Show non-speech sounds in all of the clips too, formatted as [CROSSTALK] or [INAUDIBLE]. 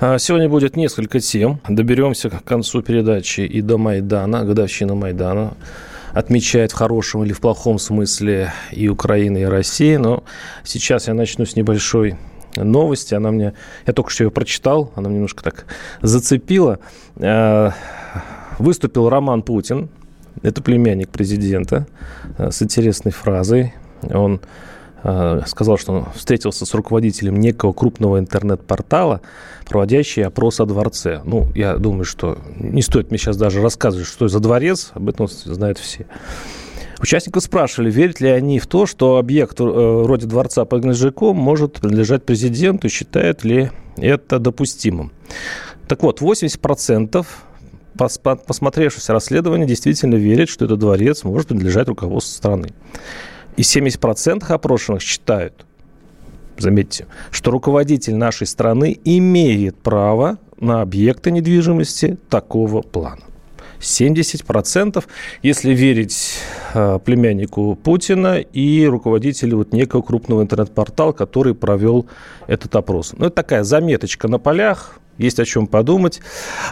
А, Сегодня будет несколько тем. Доберемся к концу передачи и до Майдана, годовщина Майдана. Отмечает в хорошем или в плохом смысле и Украина, и Россия. Но сейчас я начну с небольшой новости. Она мне... Я только что ее прочитал, она немножко так зацепила. А, Выступил Роман Путин, это племянник президента, а, с интересной фразой. Он сказал, что он встретился с руководителем некого крупного интернет-портала, проводящий опрос о дворце. Ну, я думаю, что не стоит мне сейчас даже рассказывать, что за дворец, об этом знают все. Участников спрашивали, верят ли они в то, что объект э, вроде дворца под Гнежиком может принадлежать президенту, считают ли это допустимым. Так вот, 80% пос- по- посмотревшись расследование, действительно верят, что этот дворец может принадлежать руководству страны. И 70% опрошенных считают, заметьте, что руководитель нашей страны имеет право на объекты недвижимости такого плана. 70%, если верить э, племяннику Путина и руководителю вот некого крупного интернет-портала, который провел этот опрос. Ну, это такая заметочка на полях, есть о чем подумать.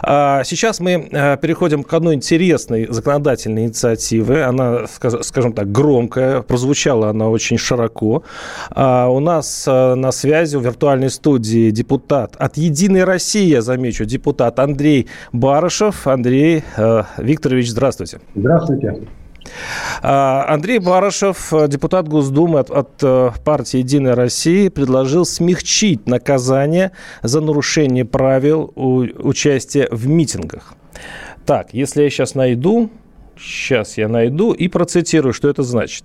А Сейчас мы э, переходим к одной интересной законодательной инициативе. Она, скаж- скажем так, громкая, прозвучала она очень широко. А У нас на связи в виртуальной студии депутат от «Единой России», я замечу, депутат Андрей Барышев. Андрей Викторович, здравствуйте. Здравствуйте. А, Андрей Барышев, депутат Госдумы от, от э, партии «Единая Россия», предложил смягчить наказание за нарушение правил участия в митингах. Так, если я сейчас найду, сейчас я найду и процитирую, что это значит.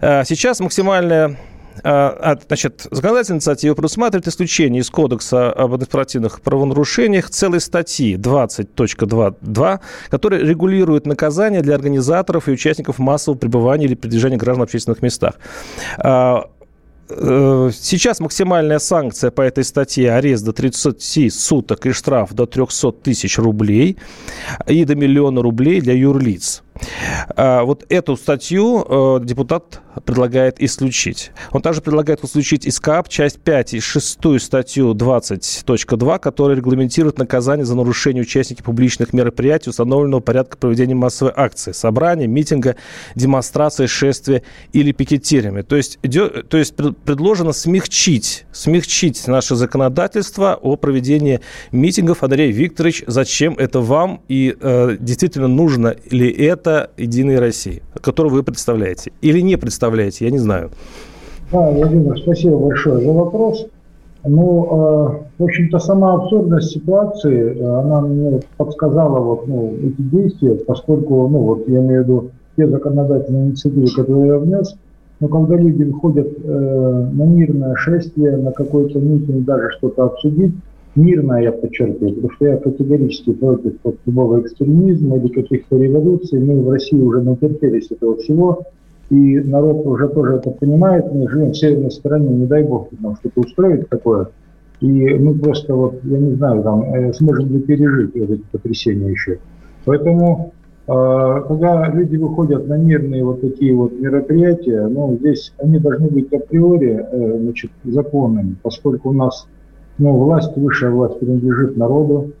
Э, Сейчас максимальная Значит, законодательная инициатива предусматривает исключение из Кодекса об административных правонарушениях целой статьи 20.2.2, которая регулирует наказание для организаторов и участников массового пребывания или передвижения граждан в общественных местах. А, э, Сейчас максимальная санкция по этой статье арест до 30 суток и штраф до 300 тысяч рублей и до миллиона рублей для юрлиц. А, Вот эту статью э, депутат предлагает исключить. Он также предлагает исключить из КАП часть 5 и шестую статью 20.2, которая регламентирует наказание за нарушение участники публичных мероприятий установленного порядка проведения массовой акции, собрания, митинга, демонстрации, шествия или пикетирования. То есть, то есть пред- предложено смягчить, смягчить наше законодательство о проведении митингов. Андрей Викторович, зачем это вам и э, действительно нужно ли это Единой России, которую вы представляете? Или не представляете, я не знаю. Да, Владимир, спасибо большое за вопрос. Ну, э, в общем-то, сама абсурдность ситуации, э, она мне подсказала вот, ну, эти действия, поскольку, ну, вот я имею в виду те законодательные инициативы, которые я внес, но когда люди выходят э, на мирное шествие, на какой-то митинг, даже что-то обсудить, мирное я подчеркиваю, потому что я категорически против вот, любого экстремизма или каких-то революций. Мы в России уже натерпелись этого всего, и народ уже тоже это понимает. Мы живем в северной стороне, не дай бог нам что-то устроить такое. И мы просто, вот, я не знаю, там, э, сможем ли пережить вот эти потрясения еще. Поэтому, э, когда люди выходят на мирные вот такие вот мероприятия, ну, здесь они должны быть априори э, значит, законными, поскольку у нас ну, власть, высшая власть принадлежит народу.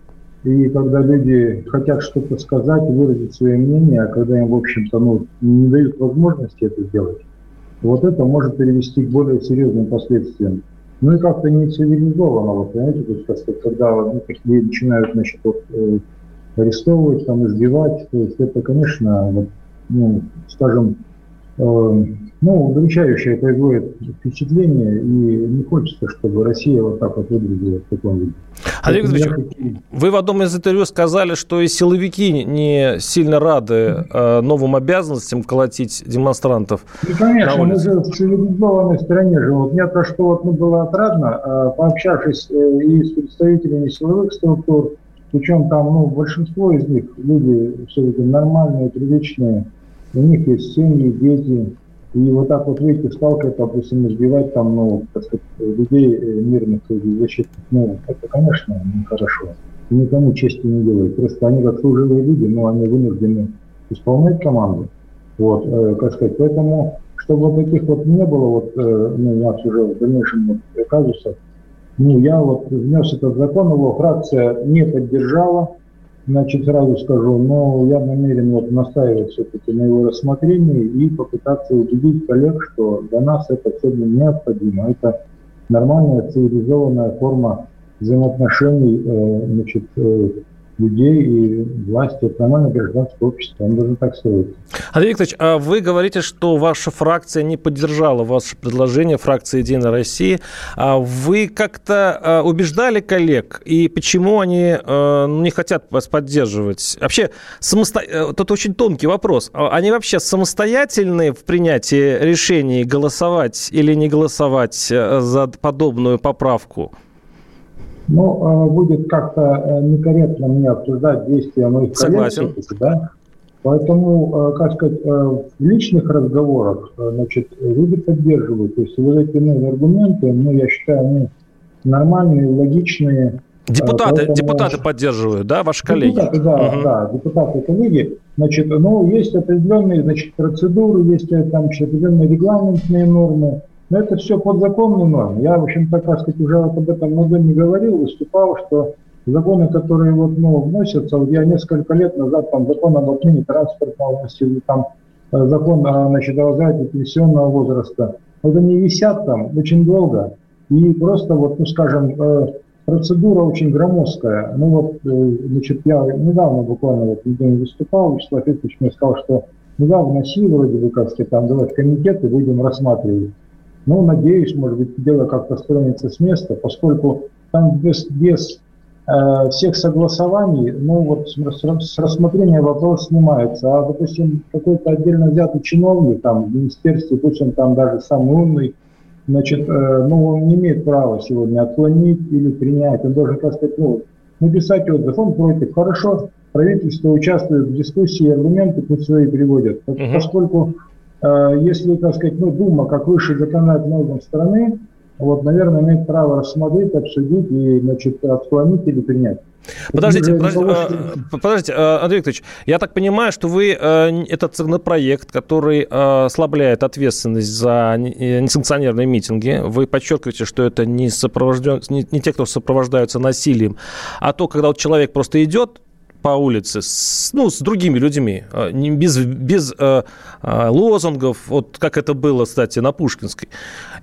И когда люди хотят что-то сказать, выразить свое мнение, а когда им, в общем-то, ну, не дают возможности это сделать, вот это может привести к более серьезным последствиям. Ну и как-то не цивилизованно, вот, понимаете, то есть, как сказать, когда ну, начинают, значит, вот, э, арестовывать, там, избивать, то есть это, конечно, вот, ну, скажем, ну, удручающее производит впечатление, и не хочется, чтобы Россия вот так вот выглядела в таком виде. Я Викторович, вы в одном из интервью сказали, что и силовики не сильно рады э, новым обязанностям колотить демонстрантов. Ну, конечно, мы же в цивилизованной стране живем. Мне то, что вот ну, было отрадно, э, пообщавшись э, и с представителями силовых структур, Причем там, ну, большинство из них люди все-таки нормальные, приличные, у них есть семьи, дети, и вот так вот выйти в сталкер, допустим, избивать там, ну, так сказать, людей э, мирных, защитных, ну, это, конечно, нехорошо. Никому чести не делает. Просто они как служивые люди, но они вынуждены исполнять команду. Вот, э, как сказать, поэтому, чтобы вот таких вот не было, вот, э, ну, у нас уже в дальнейшем вот, казусов, ну, я вот внес этот закон, его фракция не поддержала, значит, сразу скажу, но я намерен вот настаивать все-таки на его рассмотрении и попытаться убедить коллег, что для нас это сегодня необходимо. Это нормальная цивилизованная форма взаимоотношений э, значит, э, людей и власти. Это нормальное гражданское общество. Он должен так строиться. Андрей Викторович, а вы говорите, что ваша фракция не поддержала ваше предложение, фракция «Единая Россия». А вы как-то а, убеждали коллег? И почему они а, не хотят вас поддерживать? Вообще, самосто... Э, тут очень тонкий вопрос. Они вообще самостоятельны в принятии решений голосовать или не голосовать э, за подобную поправку? Ну, э, будет как-то э, некорректно мне обсуждать действия моих Согласен. коллег. Да? Поэтому, э, как сказать, в личных разговорах, значит, люди поддерживают. То есть вот эти ну, аргументы, ну, я считаю, они нормальные, логичные. Депутаты, Поэтому... депутаты поддерживают, да, ваши коллеги? Депутаты, да, угу. да, депутаты, коллеги. Значит, ну, есть определенные, значит, процедуры, есть там определенные регламентные нормы. Но это все подзаконные нормы. Я, в общем-то, так сказать, уже об этом много не говорил, выступал, что законы, которые вот, ну, вносятся, вот я несколько лет назад, там, закон об отмене транспортного носителя, там, э, закон о, значит, о возврате пенсионного возраста, вот они висят там очень долго, и просто вот, ну, скажем, э, процедура очень громоздкая. Ну вот, э, значит, я недавно буквально вот выступал, Вячеслав Викторович мне сказал, что ну да, вноси вроде бы, как сказать, там давать комитеты, будем рассматривать. Ну, надеюсь, может быть, дело как-то стронется с места, поскольку там без, без э, всех согласований, ну вот с, с рассмотрения вопрос снимается. А, допустим, какой-то отдельно взятый чиновник там в министерстве, пусть он там даже самый умный, значит, э, ну, он не имеет права сегодня отклонить или принять. Он должен, так сказать, ну, написать отзыв, он против. Хорошо, правительство участвует в дискуссии, аргументы пусть свои приводят. Угу. Поскольку если, так сказать, ну, Дума, как высший законодательный орган страны, вот, наверное, имеет право рассмотреть, обсудить и, значит, отклонить или принять. Подождите, подождите. Э, подождите, э, Андрей Викторович, я так понимаю, что вы этот законопроект, который ослабляет ответственность за несанкционированные митинги, вы подчеркиваете, что это не, сопровожден, не, не те, кто сопровождаются насилием, а то, когда вот человек просто идет, по улице с, ну, с другими людьми, а, без, без э, лозунгов, вот как это было, кстати, на Пушкинской,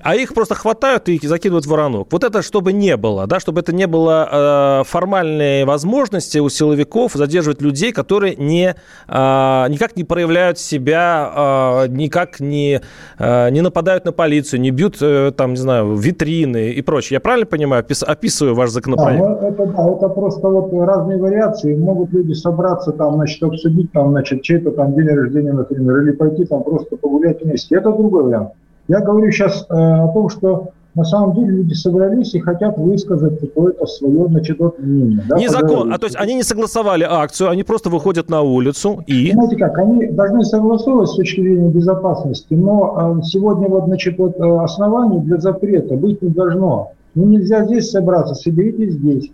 а их просто хватают и закидывают в воронок. Вот это чтобы не было, да, чтобы это не было э, формальной возможности у силовиков задерживать людей, которые не, э, никак не проявляют себя, э, никак не, э, не нападают на полицию, не бьют, э, там, не знаю, витрины и прочее. Я правильно понимаю, описываю ваш законопроект? Да, это, да, это просто вот разные вариации. Могут могут люди собраться там, значит, обсудить там, значит, чей-то там день рождения, например, или пойти там просто погулять вместе. Это другой вариант. Я говорю сейчас э, о том, что на самом деле люди собрались и хотят высказать какое-то свое, значит, вот мнение. Да, не закон, а то есть они не согласовали акцию, они просто выходят на улицу и... Знаете как, они должны согласовывать с точки зрения безопасности, но э, сегодня вот, значит, вот э, оснований для запрета быть не должно. Ну, нельзя здесь собраться, соберитесь здесь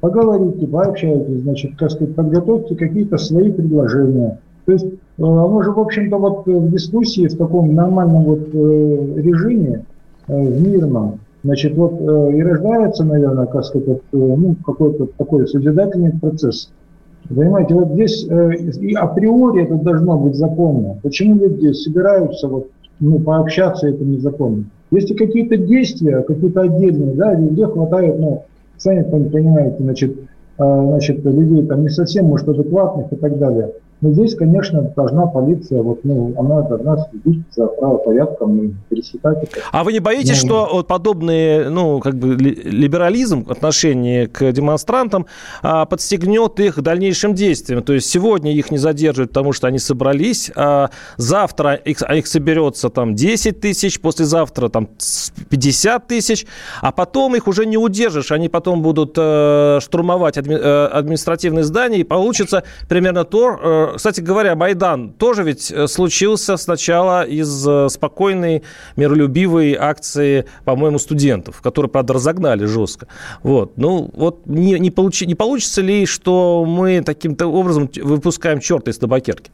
поговорите, пообщайтесь, значит, как сказать, подготовьте какие-то свои предложения. То есть э, оно же, в общем-то, вот в дискуссии в таком нормальном вот э, режиме, э, в мирном, значит, вот и рождается, наверное, как сказать, ну, какой-то такой созидательный процесс. Понимаете, вот здесь и априори это должно быть законно. Почему люди собираются вот, ну, пообщаться, это незаконно? Если какие-то действия, какие-то отдельные, да, везде хватает, ну, сами понимаете, значит, а, значит, людей там не совсем, может, адекватных и так далее. Но здесь, конечно, должна полиция, вот, ну, она должна следить за правопорядком и пересекать это. А вы не боитесь, ну, что вот подобный, ну, как бы либерализм в отношении к демонстрантам а, подстегнет их дальнейшим действиям? То есть сегодня их не задерживают, потому что они собрались, а завтра их, а их соберется там 10 тысяч, послезавтра там 50 тысяч, а потом их уже не удержишь, они потом будут э, штурмовать адми, э, административные здания, и получится примерно то, э, кстати говоря, Майдан тоже ведь э, случился сначала из э, спокойной, миролюбивой акции, по-моему, студентов, которые, правда, разогнали жестко. Вот. Ну, вот не, не, получи, не получится ли, что мы таким-то образом выпускаем черта из табакерки?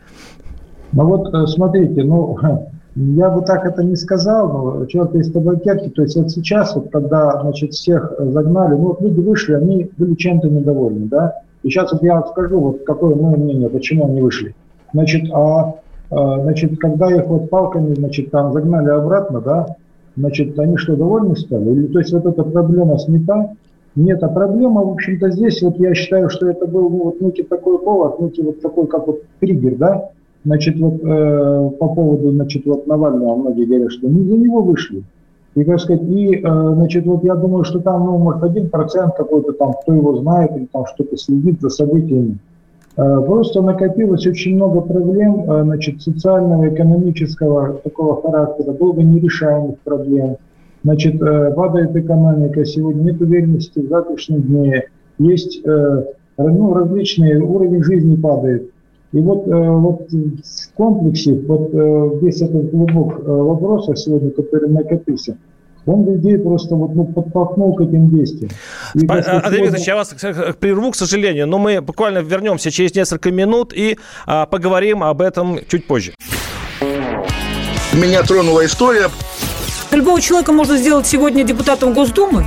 Ну вот, э, смотрите, ну, [LAUGHS] я бы так это не сказал, но черт из табакерки, то есть вот сейчас, вот когда, значит, всех загнали, ну вот люди вышли, они были чем-то недовольны, да, и сейчас вот я скажу, вот какое мое мнение, почему они вышли. Значит, а, а значит, когда их вот палками, значит, там загнали обратно, да, значит, они что, довольны стали? Или, то есть вот эта проблема снята? Нет, а проблема, в общем-то, здесь, вот я считаю, что это был ну, вот некий такой повод, некий вот такой, как вот триггер, да, значит, вот э, по поводу, значит, вот Навального многие говорят, что не за него вышли, и, так сказать, и, э, значит, вот я думаю, что там, ну, может, один процент какой-то там, кто его знает, или там что-то следит за событиями. Э, просто накопилось очень много проблем, э, значит, социального, экономического такого характера, долго нерешаемых проблем. Значит, падает экономика, сегодня нет уверенности в завтрашнем дне, есть ну, различные, уровень жизни падает. И вот, вот в комплексе, вот весь этот глубок вопрос сегодня, который накопился, он людей просто вот, ну, подтолкнул к этим действиям. И, Андрей Викторович, я вас прерву, к сожалению, но мы буквально вернемся через несколько минут и а, поговорим об этом чуть позже. Меня тронула история. Любого человека можно сделать сегодня депутатом Госдумы.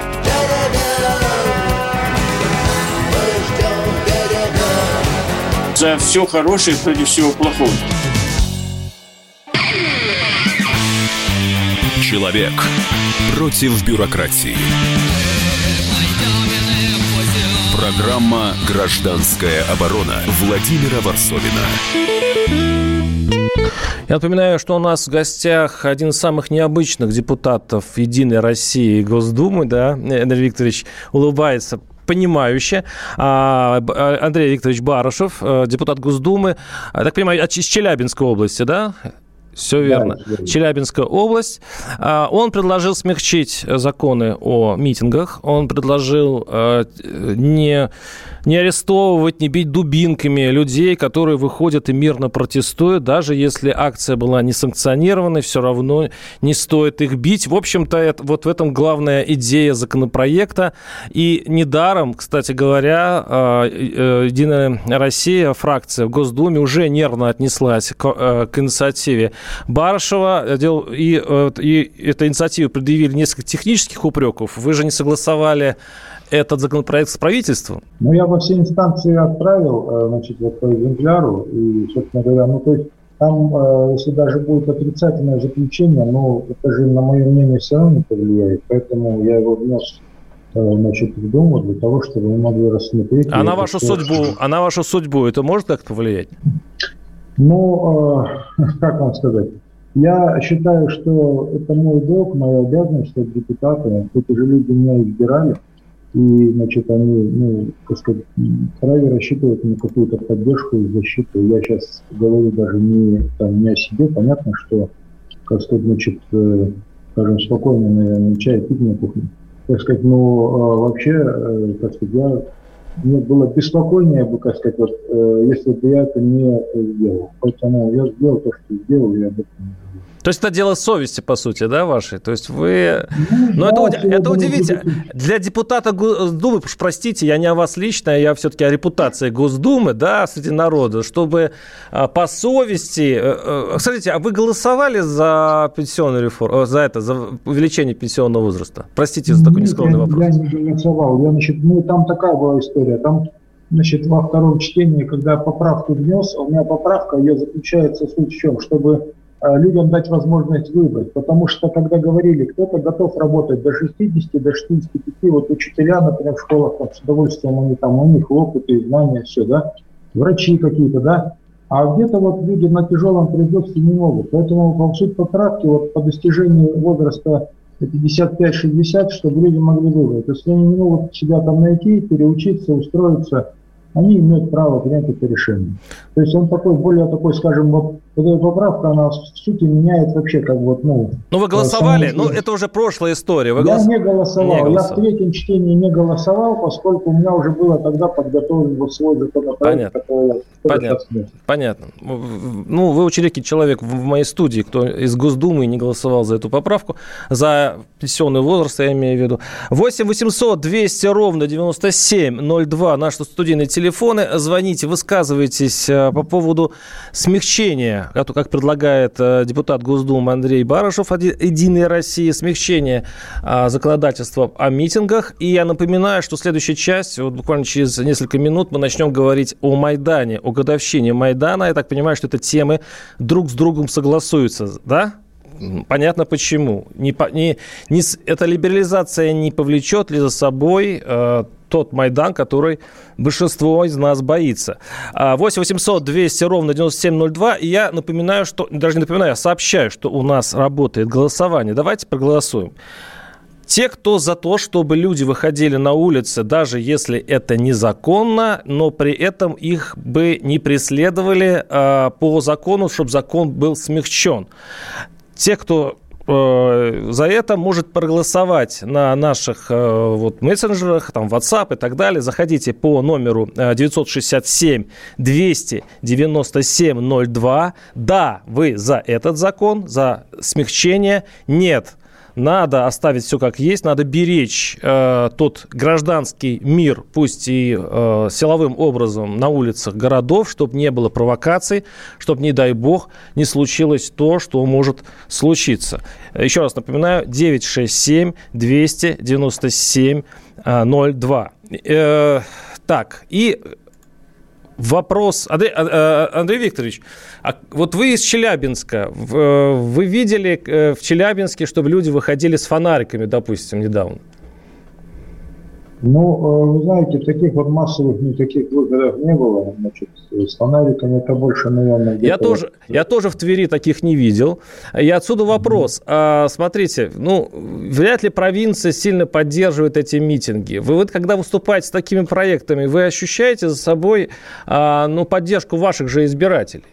За все хорошее против всего плохого. Человек против бюрократии. Программа «Гражданская оборона» Владимира Варсовина. Я напоминаю, что у нас в гостях один из самых необычных депутатов «Единой России» и Госдумы, да, Андрей Викторович улыбается понимающе. А, Андрей Викторович Барышев, э, депутат Госдумы, я так понимаю, из Челябинской области, да? Все верно. Да, Челябинская область. А, он предложил смягчить законы о митингах. Он предложил э, не не арестовывать, не бить дубинками людей, которые выходят и мирно протестуют, даже если акция была не санкционированной, все равно не стоит их бить. В общем-то, это, вот в этом главная идея законопроекта. И недаром, кстати говоря, а, э, Единая Россия, фракция в Госдуме уже нервно отнеслась к, э, к инициативе Барышева. И, э, и эту инициативу предъявили несколько технических упреков. Вы же не согласовали этот законопроект с правительством? Ну, я во все инстанции отправил, э, значит, вот по экземпляру, и, собственно говоря, ну, то есть там, э, если даже будет отрицательное заключение, но это же на мое мнение все равно не повлияет, поэтому я его внес э, значит, в Думу для того, чтобы мы могли рассмотреть. А на вашу судьбу, а на вашу судьбу это может как-то повлиять? Ну, [LAUGHS] как вам сказать? Я считаю, что это мой долг, моя обязанность стать депутатом. Эти же люди меня избирали и, значит, они, ну, так сказать, вправе рассчитывать на какую-то поддержку и защиту. Я сейчас говорю даже не, там, не о себе, понятно, что, как сказать, значит, э, скажем, спокойно, наверное, чай пить на кухне. Так сказать, но э, вообще, э, так сказать, я мне было беспокойнее бы, как сказать, вот, э, если бы я это не сделал. Поэтому я сделал то, что сделал, и об этом не То есть это дело совести, по сути, да, вашей? То есть вы... Ну, это, это удивительно. Для депутата Госдумы, простите, я не о вас лично, я все-таки о репутации Госдумы, да, среди народа, чтобы а, по совести... Э, э, смотрите, а вы голосовали за пенсионную реформу, за это, за увеличение пенсионного возраста? Простите за такой нескромный вопрос. Я не голосовал. Я, значит, ну, там такая была история. Там значит, во втором чтении, когда поправку внес, у меня поправка, ее заключается суть в чем, чтобы Э, людям дать возможность выбрать. Потому что, когда говорили, кто-то готов работать до 60, до 65, вот учителя, например, в школах, там, с удовольствием они там, у них опыт и знания, все, да, врачи какие-то, да, а где-то вот люди на тяжелом производстве не могут. Поэтому по сути поправки вот по достижению возраста 55-60, чтобы люди могли выбрать. Если они не могут себя там найти, переучиться, устроиться, они имеют право принять это решение. То есть он такой, более такой, скажем, вот эта поправка, она в сути меняет вообще как вот, ну... Ну, вы голосовали? Ну, это уже прошлая история. Вы я голос... не, голосовал. не голосовал. Я в третьем чтении не голосовал, поскольку у меня уже было тогда подготовлен вот свой законопроект, Понятно. который Понятно. Понятно. Ну, вы очень редкий человек в моей студии, кто из Госдумы не голосовал за эту поправку, за пенсионный возраст, я имею в виду. 8 800 200 ровно 9702, наши студийные телефоны. Звоните, высказывайтесь э, по поводу смягчения как предлагает э, депутат Госдумы Андрей Барышев, «Единая Россия», смягчение а, законодательства о митингах. И я напоминаю, что следующая часть, вот буквально через несколько минут мы начнем говорить о Майдане, о годовщине Майдана. Я так понимаю, что это темы друг с другом согласуются, да? Понятно почему. Не, не, не, эта либерализация не повлечет ли за собой э, тот Майдан, который большинство из нас боится. 8 800 200 ровно 9702. И я напоминаю, что, даже не напоминаю, я сообщаю, что у нас работает голосование. Давайте проголосуем. Те, кто за то, чтобы люди выходили на улицы, даже если это незаконно, но при этом их бы не преследовали э, по закону, чтобы закон был смягчен. Те, кто за это может проголосовать на наших э, вот, мессенджерах, там, WhatsApp и так далее. Заходите по номеру 967 297 02. Да, вы за этот закон, за смягчение. Нет, надо оставить все как есть, надо беречь э, тот гражданский мир, пусть и э, силовым образом на улицах городов, чтобы не было провокаций, чтобы, не дай бог, не случилось то, что может случиться. Еще раз напоминаю, 967 297 02. Э, так, и вопрос. Андрей, а, а, Андрей Викторович, а вот вы из Челябинска. Э, вы видели э, в Челябинске, чтобы люди выходили с фонариками, допустим, недавно? Ну, э, вы знаете, таких вот массовых никаких выходов не было. Значит, с фонариками это больше, наверное, я тоже, я тоже в Твери таких не видел. И отсюда вопрос. Mm-hmm. А, смотрите, ну, вряд ли провинция сильно поддерживает эти митинги. Вы вот, когда выступаете с такими проектами, вы ощущаете за собой а, ну, поддержку ваших же избирателей?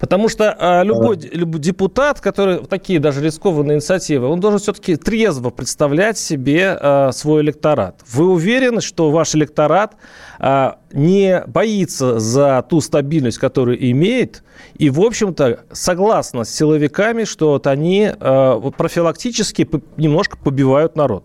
Потому что а, любой, любой депутат, который такие даже рискованные инициативы, он должен все-таки трезво представлять себе а, свой электорат. Вы уверены, что ваш электорат а, не боится за ту стабильность, которую имеет, и, в общем-то, согласно с силовиками, что вот они а, профилактически немножко побивают народ?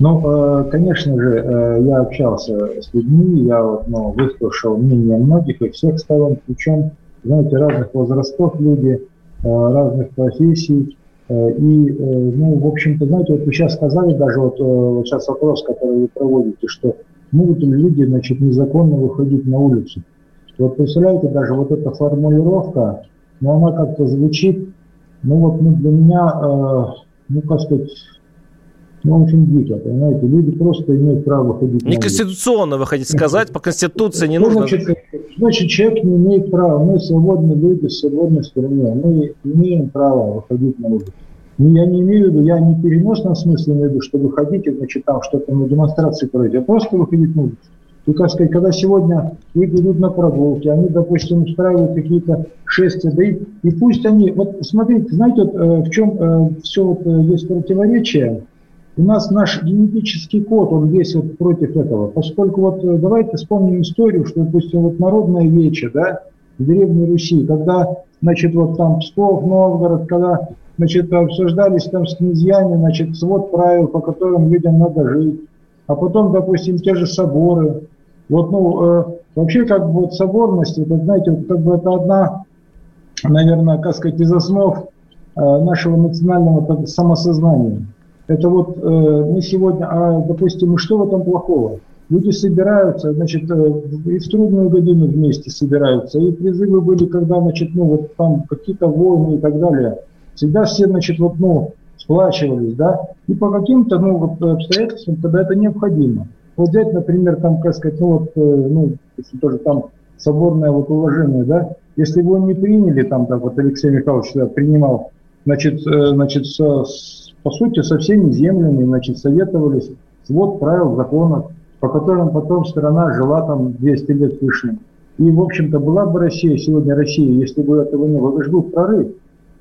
Ну, э, конечно же, э, я общался с людьми, я вот, ну, выслушал мнение многих и всех сторон, причем, знаете, разных возрастов люди, э, разных профессий. И, ну, в общем-то, знаете, вот вы сейчас сказали даже, вот, вот сейчас вопрос, который вы проводите, что могут ли люди, значит, незаконно выходить на улицу. Вот представляете, даже вот эта формулировка, ну, она как-то звучит, ну, вот ну, для меня, ну, как сказать, ну, очень дико, понимаете, люди просто имеют право выходить Не конституционно вы хотите сказать, по Конституции не нужно... Значит, значит, человек не имеет права, мы свободные люди в свободной стране, мы имеем право выходить на улицу. Я не имею в виду, я не переносном смысле имею в виду, что вы хотите, значит, там что-то на демонстрации проводить, а просто выходить на улицу. И, как сказать, когда сегодня люди идут на прогулки, они, допустим, устраивают какие-то шествия, да и, и пусть они, вот смотрите, знаете, вот, э, в чем э, все вот, э, есть противоречие, у нас наш генетический код, он весь вот против этого. Поскольку вот э, давайте вспомним историю, что, допустим, вот народная вече, да, в Древней Руси, когда, значит, вот там Псков, Новгород, когда, значит, обсуждались там с князьями, значит, свод правил, по которым людям надо жить, а потом, допустим, те же соборы. Вот, ну, э, вообще, как бы вот соборность, это, знаете, вот, как бы это одна, наверное, как сказать, из основ э, нашего национального самосознания. Это вот э, мы сегодня, а, допустим, что в этом плохого? Люди собираются, значит, э, и в трудную годину вместе собираются, и призывы были, когда, значит, ну, вот там какие-то войны и так далее. Всегда все, значит, вот, ну, сплачивались, да, и по каким-то, ну, вот, обстоятельствам, когда это необходимо. Вот взять, например, там, как сказать, ну, вот, э, ну, если тоже там соборное вот уважение, да, если его не приняли, там, так вот Алексей Михайлович да, принимал, значит, э, значит, со, по сути, со всеми землями, значит, советовались, свод правил, законов, по которым потом страна жила там 200 лет лишним. И, в общем-то, была бы Россия, сегодня Россия, если бы этого не было, это прорыв.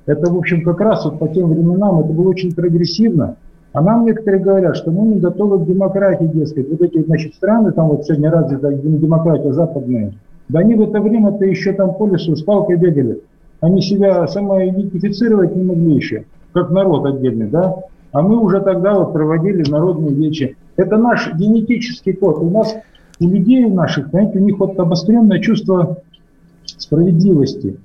Это, в общем, как раз вот по тем временам это было очень прогрессивно. А нам некоторые говорят, что мы не готовы к демократии, дескать. Вот эти, значит, страны, там вот сегодня развита демократия западная, да они в это время-то еще там по лесу с палкой бегали. Они себя самоидентифицировать не могли еще, как народ отдельный, да? А мы уже тогда вот проводили народные вечи. Это наш генетический код. У нас, у людей наших, знаете, у них вот обостренное чувство справедливости.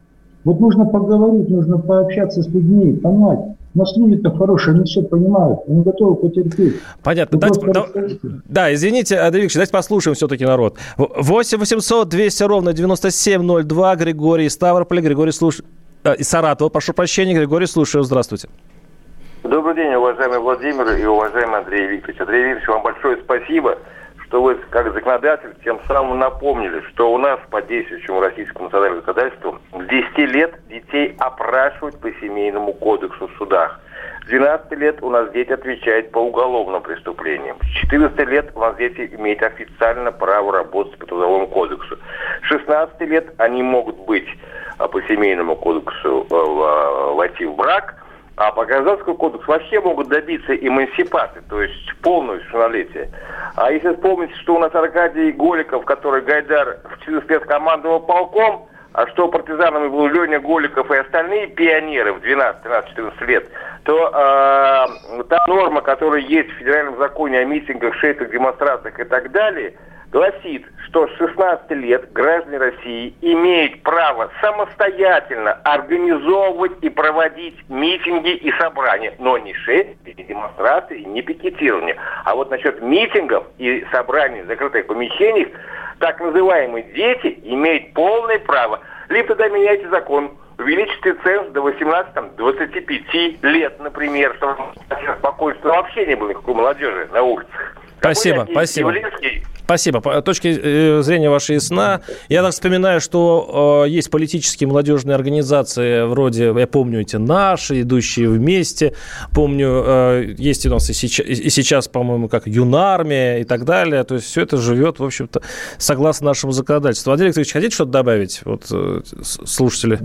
Вот нужно поговорить, нужно пообщаться с людьми, понять. У нас люди-то хорошие, они все понимают, они готовы потерпеть. Понятно. Дайте, да, да, извините, Андрей Викторович, давайте послушаем все-таки народ. 8 800 200 ровно 9702, Григорий Ставрополь, Григорий слуш... А, из Саратова, прошу прощения, Григорий, слушаю, здравствуйте. Добрый день, уважаемый Владимир и уважаемый Андрей Викторович. Андрей Викторович, вам большое спасибо, что вы, как законодатель, тем самым напомнили, что у нас по действующему российскому законодательству с 10 лет детей опрашивают по семейному кодексу в судах. С 12 лет у нас дети отвечают по уголовным преступлениям. С 14 лет у нас дети имеют официально право работать по трудовому кодексу. С 16 лет они могут быть по семейному кодексу э, а, войти в брак – а по Гражданскому кодексу вообще могут добиться эмансипации, то есть полного совершеннолетия. А если вспомнить, что у нас Аркадий Голиков, который Гайдар в 14 лет командовал полком, а что партизанами был Леня Голиков и остальные пионеры в 12, 13, 14 лет, то э, та норма, которая есть в федеральном законе о митингах, шейках, демонстрациях и так далее – гласит, что с 16 лет граждане России имеют право самостоятельно организовывать и проводить митинги и собрания, но не шесть, не демонстрации, не пикетирование. А вот насчет митингов и собраний в закрытых помещениях, так называемые дети имеют полное право. Либо тогда меняйте закон, увеличите ценз до 18-25 лет, например, чтобы спокойствия вообще не было никакой молодежи на улицах. Спасибо, спасибо. Явлинский Спасибо. По точке э, зрения вашей ясна. Я так вспоминаю, что э, есть политические молодежные организации, вроде, я помню, эти наши, идущие вместе. Помню, э, есть у нас и сейчас, и сейчас, по-моему, как юнармия и так далее. То есть все это живет, в общем-то, согласно нашему законодательству. Андрей Викторович, хотите что-то добавить? Вот э, слушатели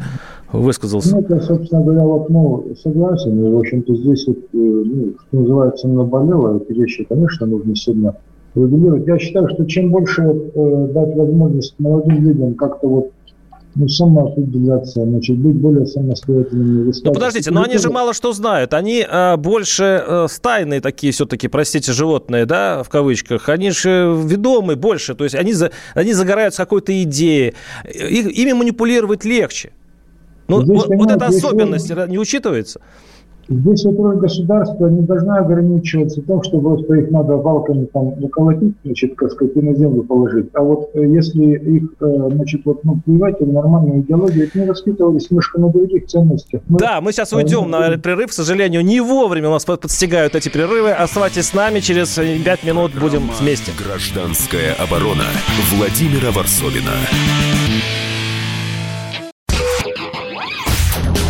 высказался. Ну, я, собственно говоря, вот, ну, согласен. И, в общем-то, здесь, вот, э, ну, что называется, наболело. Эти вещи, конечно, нужно сильно регулировать. Я считаю, что чем больше э, дать возможность молодым людям как-то вот ну, самоопределяться, значит, быть более самостоятельными. Ну, подождите, но они же мало что знают. Они э, больше э, стайные такие все-таки, простите, животные, да, в кавычках. Они же ведомы больше, то есть они, за, они загораются какой-то идеей. Их, ими манипулировать легче. Ну, вот, вот эта особенность не учитывается? Здесь вот роль государства не должна ограничиваться тем, что просто их надо валками там уколотить, значит, как сказать, и на землю положить. А вот э, если их, э, значит, вот, ну, плевать в нормальную идеологию, это не воспитывались немножко на других ценностях. Мы, да, мы сейчас уйдем а, на прерыв, к сожалению, не вовремя у нас подстигают эти прерывы. Оставайтесь с нами, через 5 минут будем вместе. Гражданская оборона Владимира Варсовина.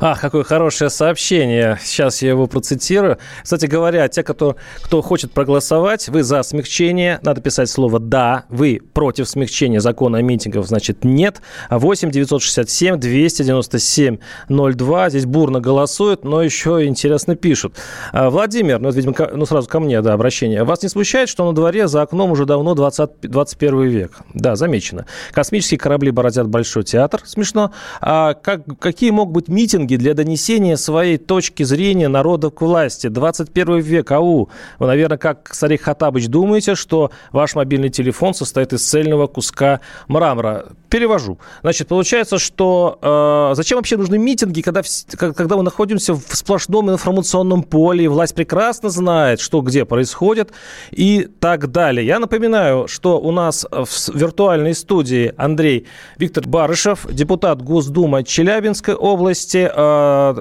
Ах, какое хорошее сообщение. Сейчас я его процитирую. Кстати говоря, те, кто, кто хочет проголосовать, вы за смягчение, надо писать слово «да», вы против смягчения закона о митингах, значит «нет». 8 967 297 02. Здесь бурно голосуют, но еще интересно пишут. А, Владимир, ну, это, видимо, ну, сразу ко мне, да, обращение. Вас не смущает, что на дворе за окном уже давно 20, 21 век? Да, замечено. Космические корабли бороздят Большой театр. Смешно. А как, какие могут быть митинги митинги для донесения своей точки зрения народа к власти. 21 век, ау. Вы, наверное, как Сарик Хатабыч думаете, что ваш мобильный телефон состоит из цельного куска мрамора. Перевожу. Значит, получается, что э, зачем вообще нужны митинги, когда, когда мы находимся в сплошном информационном поле, и власть прекрасно знает, что где происходит и так далее. Я напоминаю, что у нас в виртуальной студии Андрей Виктор Барышев, депутат Госдумы Челябинской области, э,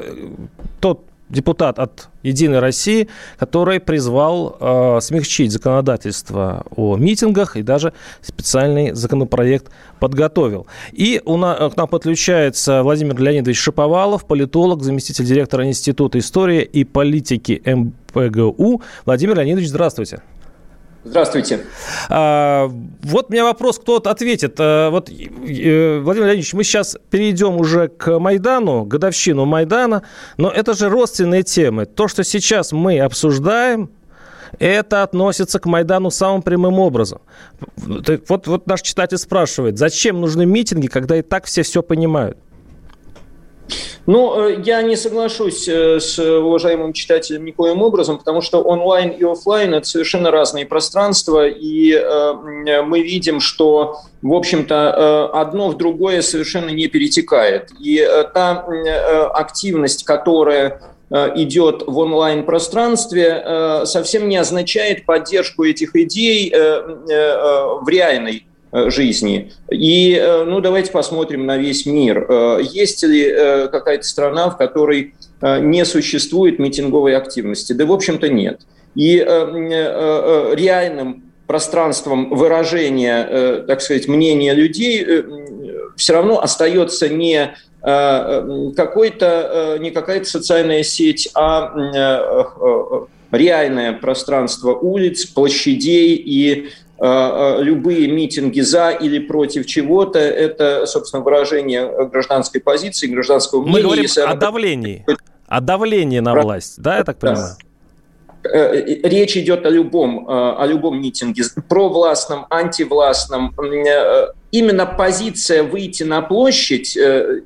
тот депутат от «Единой России», который призвал э, смягчить законодательство о митингах и даже специальный законопроект подготовил. И у нас, к нам подключается Владимир Леонидович Шиповалов, политолог, заместитель директора Института истории и политики МПГУ. Владимир Леонидович, здравствуйте. Здравствуйте. А, вот у меня вопрос, кто ответит. А, вот, Владимир Леонидович, мы сейчас перейдем уже к Майдану, годовщину Майдана, но это же родственные темы. То, что сейчас мы обсуждаем, это относится к Майдану самым прямым образом. Вот, вот наш читатель спрашивает, зачем нужны митинги, когда и так все все понимают? Ну, э, я не соглашусь э, с уважаемым читателем никоим образом, потому что онлайн и офлайн – это совершенно разные пространства, и э, мы видим, что, в общем-то, одно в другое совершенно не перетекает. И та активность, которая идет в онлайн-пространстве, совсем не означает поддержку этих идей в реальной Э, жизни. И, э, ну, давайте посмотрим на весь мир. Э, есть ли какая-то страна, в которой не существует митинговой активности? Да, в общем-то, нет. И реальным пространством выражения, так сказать, мнения людей все равно остается не какой-то, не какая-то социальная сеть, а реальное пространство улиц, площадей и Э, э, любые митинги за или против чего-то, это, собственно, выражение гражданской позиции, гражданского мнения. Мы говорим если о давлении, о давлении на власть, да, я так понимаю? Э, речь идет о любом, о любом митинге, провластном, антивластном. Именно позиция выйти на площадь,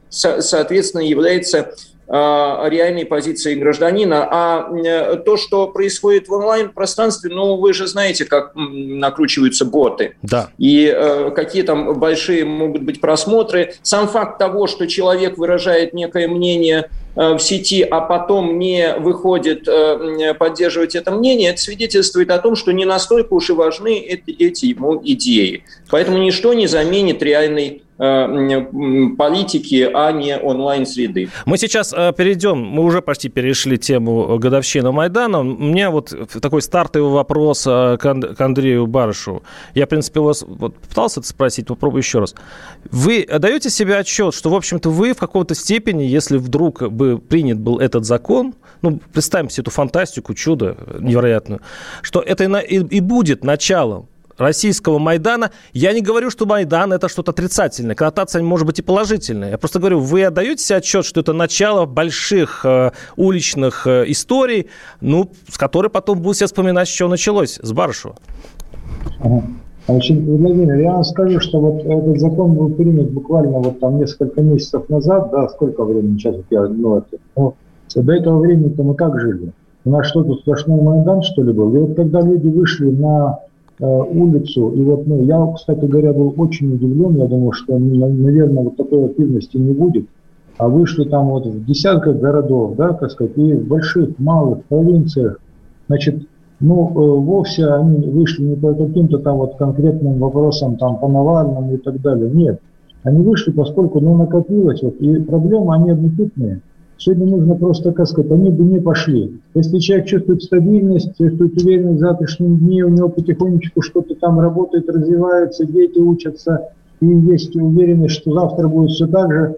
соответственно, является реальной позиции гражданина. А э, то, что происходит в онлайн-пространстве, ну, вы же знаете, как накручиваются боты. Да. И э, какие там большие могут быть просмотры. Сам факт того, что человек выражает некое мнение э, в сети, а потом не выходит э, поддерживать это мнение, это свидетельствует о том, что не настолько уж и важны эти, эти ему идеи. Поэтому ничто не заменит реальный Э, политики, а не онлайн-среды. Мы сейчас э, перейдем, мы уже почти перешли тему годовщины Майдана. У меня вот такой стартовый вопрос э, к Андрею Барышу. Я, в принципе, вас вот, пытался это спросить, попробую еще раз. Вы даете себе отчет, что, в общем-то, вы в какой-то степени, если вдруг бы принят был этот закон, ну, представим себе эту фантастику, чудо невероятную, что это и будет началом российского Майдана. Я не говорю, что Майдан это что-то отрицательное. Коннотация может быть и положительная. Я просто говорю, вы отдаете себе отчет, что это начало больших э, уличных э, историй, ну, с которой потом будут все вспоминать, с чего началось, с Барышева. Значит, Владимир, я вам скажу, что вот этот закон был принят буквально вот там несколько месяцев назад, да, сколько времени сейчас вот я, ну, это, ну, до этого времени-то мы как жили? У нас что тут сплошной Майдан, что ли, был? И вот когда люди вышли на улицу, и вот, ну, я, кстати говоря, был очень удивлен, я думал, что, наверное, вот такой активности не будет, а вышли там вот в десятках городов, да, так сказать, и в больших, малых провинциях, значит, ну, э, вовсе они вышли не по каким-то там вот конкретным вопросам, там, по Навальному и так далее. Нет. Они вышли, поскольку, ну, накопилось, вот, и проблемы, они однотипные. Сегодня нужно просто, как сказать, они бы не пошли. Если человек чувствует стабильность, чувствует уверенность в завтрашнем дне, у него потихонечку что-то там работает, развивается, дети учатся, и есть уверенность, что завтра будет все так же,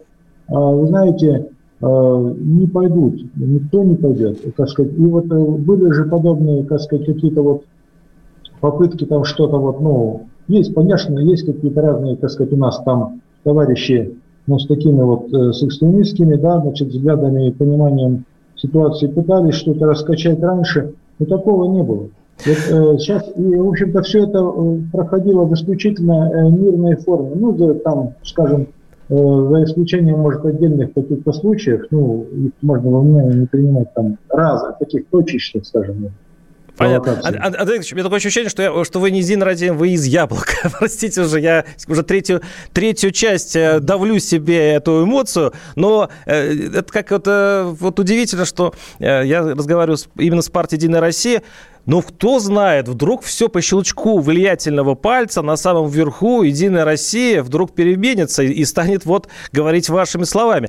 а, вы знаете, а, не пойдут, никто не пойдет, так сказать. И вот э, были же подобные, так сказать, какие-то вот попытки там что-то вот, ну, есть, конечно, есть какие-то разные, так сказать, у нас там товарищи, ну, с такими вот, э, с экстремистскими, да, значит, взглядами и пониманием ситуации пытались что-то раскачать раньше, но такого не было. Вот, э, сейчас, и, в общем-то, все это э, проходило в исключительно э, мирной форме. Ну, да, там, скажем, Э, за исключением, может, отдельных каких-то случаев, ну, их можно во внимание не принимать там раз, таких точечных, скажем, Понятно. Андрей Ильич, у меня такое ощущение, что, я, что вы не Зин Радием, вы из яблока. [LAUGHS] Простите уже, я уже третью, третью часть э, давлю себе эту эмоцию, но э, это как это вот удивительно, что я разговариваю именно с партией «Единая Россия», но кто знает, вдруг все по щелчку влиятельного пальца на самом верху Единая Россия вдруг переменится и станет вот говорить вашими словами.